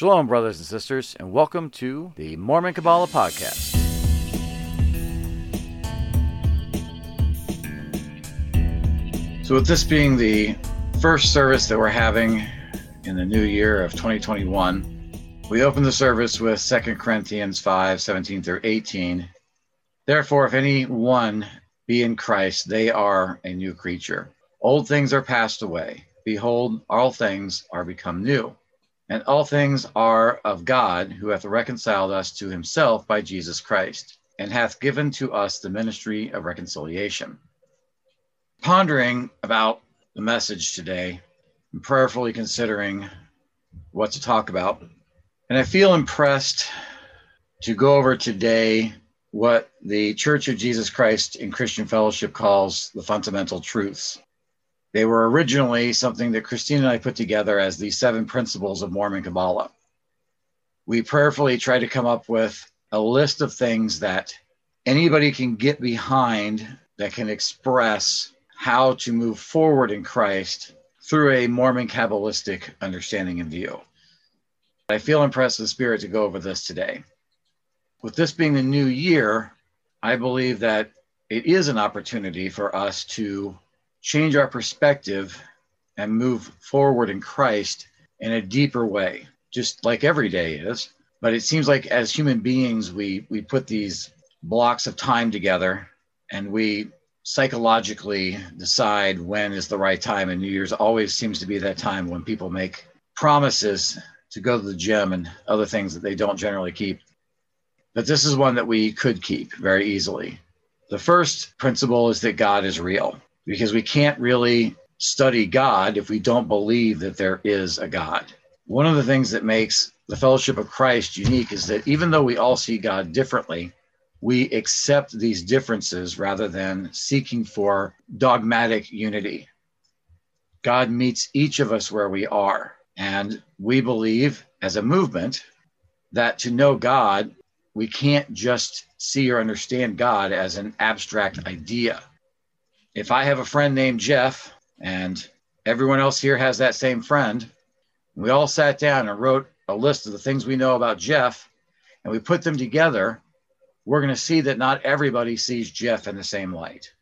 Shalom, brothers and sisters, and welcome to the Mormon Kabbalah Podcast. So, with this being the first service that we're having in the new year of 2021, we open the service with 2 Corinthians 5 17 through 18. Therefore, if any one be in Christ, they are a new creature. Old things are passed away. Behold, all things are become new. And all things are of God, who hath reconciled us to himself by Jesus Christ, and hath given to us the ministry of reconciliation. Pondering about the message today, and prayerfully considering what to talk about, and I feel impressed to go over today what the Church of Jesus Christ in Christian Fellowship calls the fundamental truths. They were originally something that Christine and I put together as the seven principles of Mormon Kabbalah. We prayerfully try to come up with a list of things that anybody can get behind that can express how to move forward in Christ through a Mormon Kabbalistic understanding and view. I feel impressed the Spirit to go over this today. With this being the new year, I believe that it is an opportunity for us to change our perspective and move forward in Christ in a deeper way, just like every day is. But it seems like as human beings, we we put these blocks of time together and we psychologically decide when is the right time. And New Year's always seems to be that time when people make promises to go to the gym and other things that they don't generally keep. But this is one that we could keep very easily. The first principle is that God is real because we can't really study God if we don't believe that there is a God. One of the things that makes the fellowship of Christ unique is that even though we all see God differently, we accept these differences rather than seeking for dogmatic unity. God meets each of us where we are. And we believe as a movement that to know God, we can't just see or understand God as an abstract idea if I have a friend named Jeff and everyone else here has that same friend, we all sat down and wrote a list of the things we know about Jeff and we put them together, we're going to see that not everybody sees Jeff in the same light.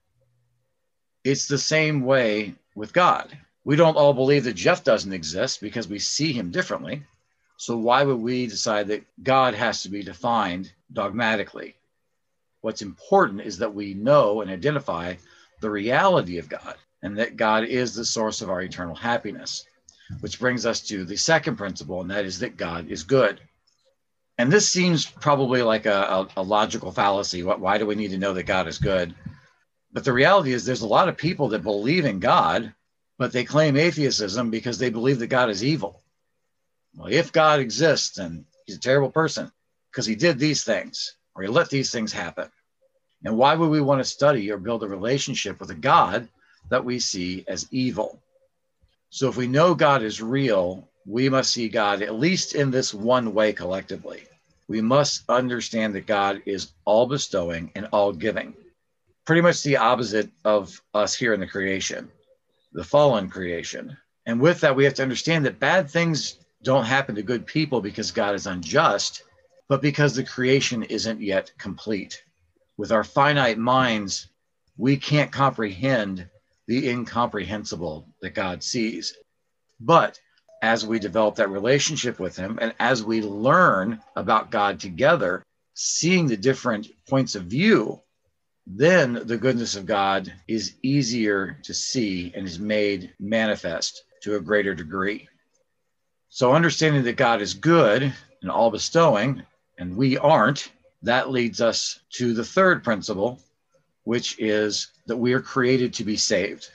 It's the same way with God. We don't all believe that Jeff doesn't exist because we see him differently. So, why would we decide that God has to be defined dogmatically? What's important is that we know and identify the reality of God and that God is the source of our eternal happiness. Which brings us to the second principle, and that is that God is good. And this seems probably like a, a, a logical fallacy. What, why do we need to know that God is good? But the reality is, there's a lot of people that believe in God, but they claim atheism because they believe that God is evil. Well, if God exists, then he's a terrible person because he did these things or he let these things happen. And why would we want to study or build a relationship with a God that we see as evil? So if we know God is real, we must see God at least in this one way collectively. We must understand that God is all bestowing and all giving. Pretty much the opposite of us here in the creation, the fallen creation. And with that, we have to understand that bad things don't happen to good people because God is unjust, but because the creation isn't yet complete with our finite minds, we can't comprehend the incomprehensible that God sees. But as we develop that relationship with Him and as we learn about God together, seeing the different points of view, then the goodness of God is easier to see and is made manifest to a greater degree. So, understanding that God is good and all bestowing, and we aren't, that leads us to the third principle, which is that we are created to be saved.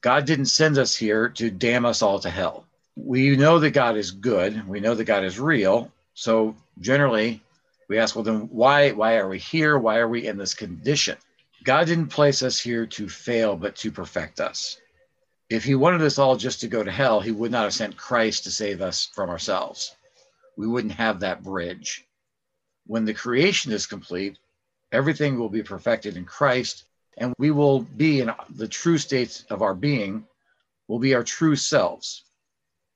God didn't send us here to damn us all to hell. We know that God is good. We know that God is real. So generally, we ask, well, then why, why are we here? Why are we in this condition? God didn't place us here to fail, but to perfect us. If he wanted us all just to go to hell, he would not have sent Christ to save us from ourselves. We wouldn't have that bridge when the creation is complete, everything will be perfected in Christ, and we will be in the true states of our being, will be our true selves.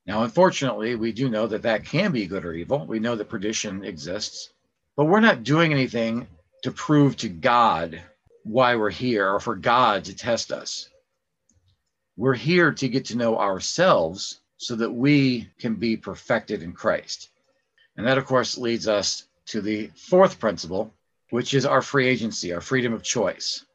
Now, unfortunately, we do know that that can be good or evil. We know that perdition exists, but we're not doing anything to prove to God why we're here or for God to test us. We're here to get to know ourselves so that we can be perfected in Christ. And that, of course, leads us to the fourth principle, which is our free agency, our freedom of choice.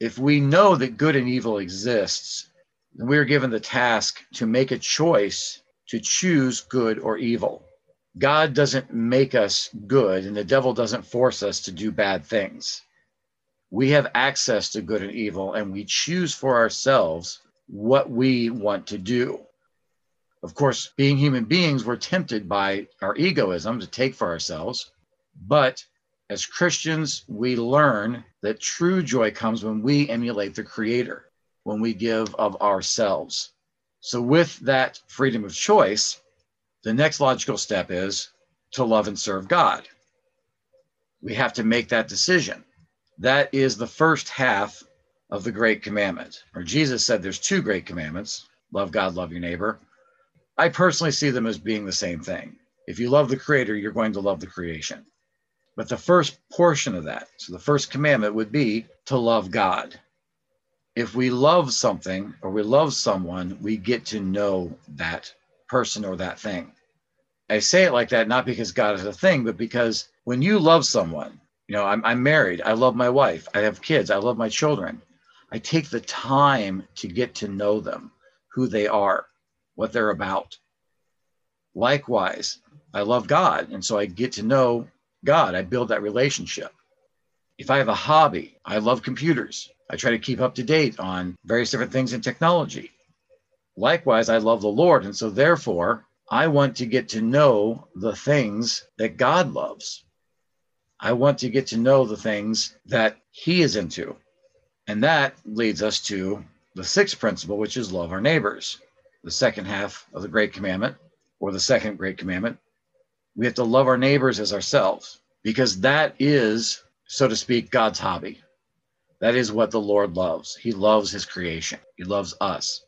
If we know that good and evil exists, then we are given the task to make a choice to choose good or evil. God doesn't make us good, and the devil doesn't force us to do bad things. We have access to good and evil, and we choose for ourselves what we want to do. Of course, being human beings, we're tempted by our egoism to take for ourselves. But as Christians, we learn that true joy comes when we emulate the Creator, when we give of ourselves. So, with that freedom of choice, the next logical step is to love and serve God. We have to make that decision. That is the first half of the great commandment. Or Jesus said there's two great commandments love God, love your neighbor. I personally see them as being the same thing. If you love the creator, you're going to love the creation. But the first portion of that, so the first commandment would be to love God. If we love something or we love someone, we get to know that person or that thing. I say it like that not because God is a thing, but because when you love someone, you know, I'm, I'm married, I love my wife, I have kids, I love my children. I take the time to get to know them, who they are what they're about. Likewise, I love God. And so I get to know God. I build that relationship. If I have a hobby, I love computers. I try to keep up to date on various different things in technology. Likewise, I love the Lord. And so therefore, I want to get to know the things that God loves. I want to get to know the things that He is into. And that leads us to the sixth principle, which is love our neighbors the second half of the Great Commandment, or the second Great Commandment, we have to love our neighbors as ourselves because that is, so to speak, God's hobby. That is what the Lord loves. He loves his creation, he loves us.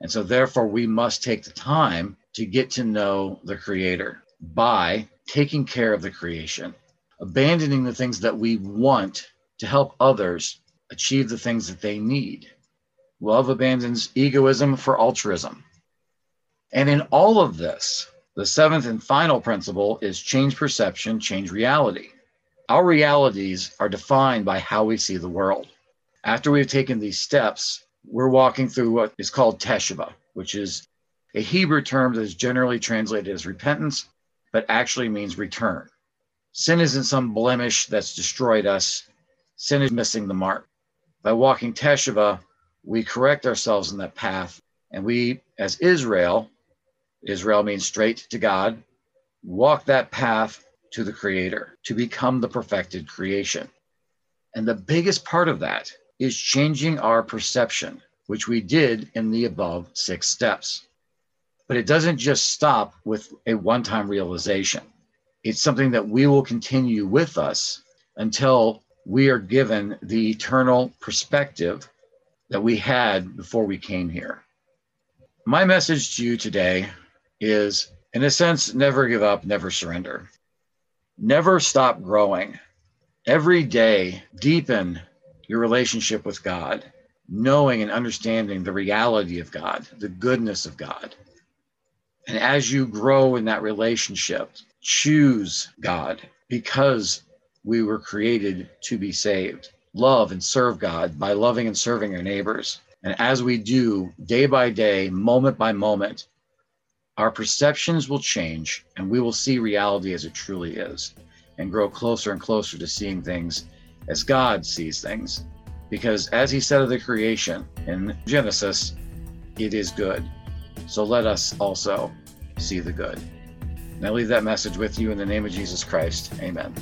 And so, therefore, we must take the time to get to know the Creator by taking care of the creation, abandoning the things that we want to help others achieve the things that they need. Love abandons egoism for altruism. And in all of this, the seventh and final principle is change perception, change reality. Our realities are defined by how we see the world. After we've taken these steps, we're walking through what is called teshuvah, which is a Hebrew term that is generally translated as repentance, but actually means return. Sin isn't some blemish that's destroyed us, sin is missing the mark. By walking teshuvah, we correct ourselves in that path, and we, as Israel, Israel means straight to God. Walk that path to the Creator to become the perfected creation. And the biggest part of that is changing our perception, which we did in the above six steps. But it doesn't just stop with a one time realization, it's something that we will continue with us until we are given the eternal perspective that we had before we came here. My message to you today is, in a sense, never give up, never surrender. Never stop growing. Every day, deepen your relationship with God, knowing and understanding the reality of God, the goodness of God. And as you grow in that relationship, choose God because we were created to be saved. Love and serve God by loving and serving our neighbors. And as we do, day by day, moment by moment, our perceptions will change and we will see reality as it truly is and grow closer and closer to seeing things as God sees things. Because as he said of the creation in Genesis, it is good. So let us also see the good. And I leave that message with you in the name of Jesus Christ. Amen.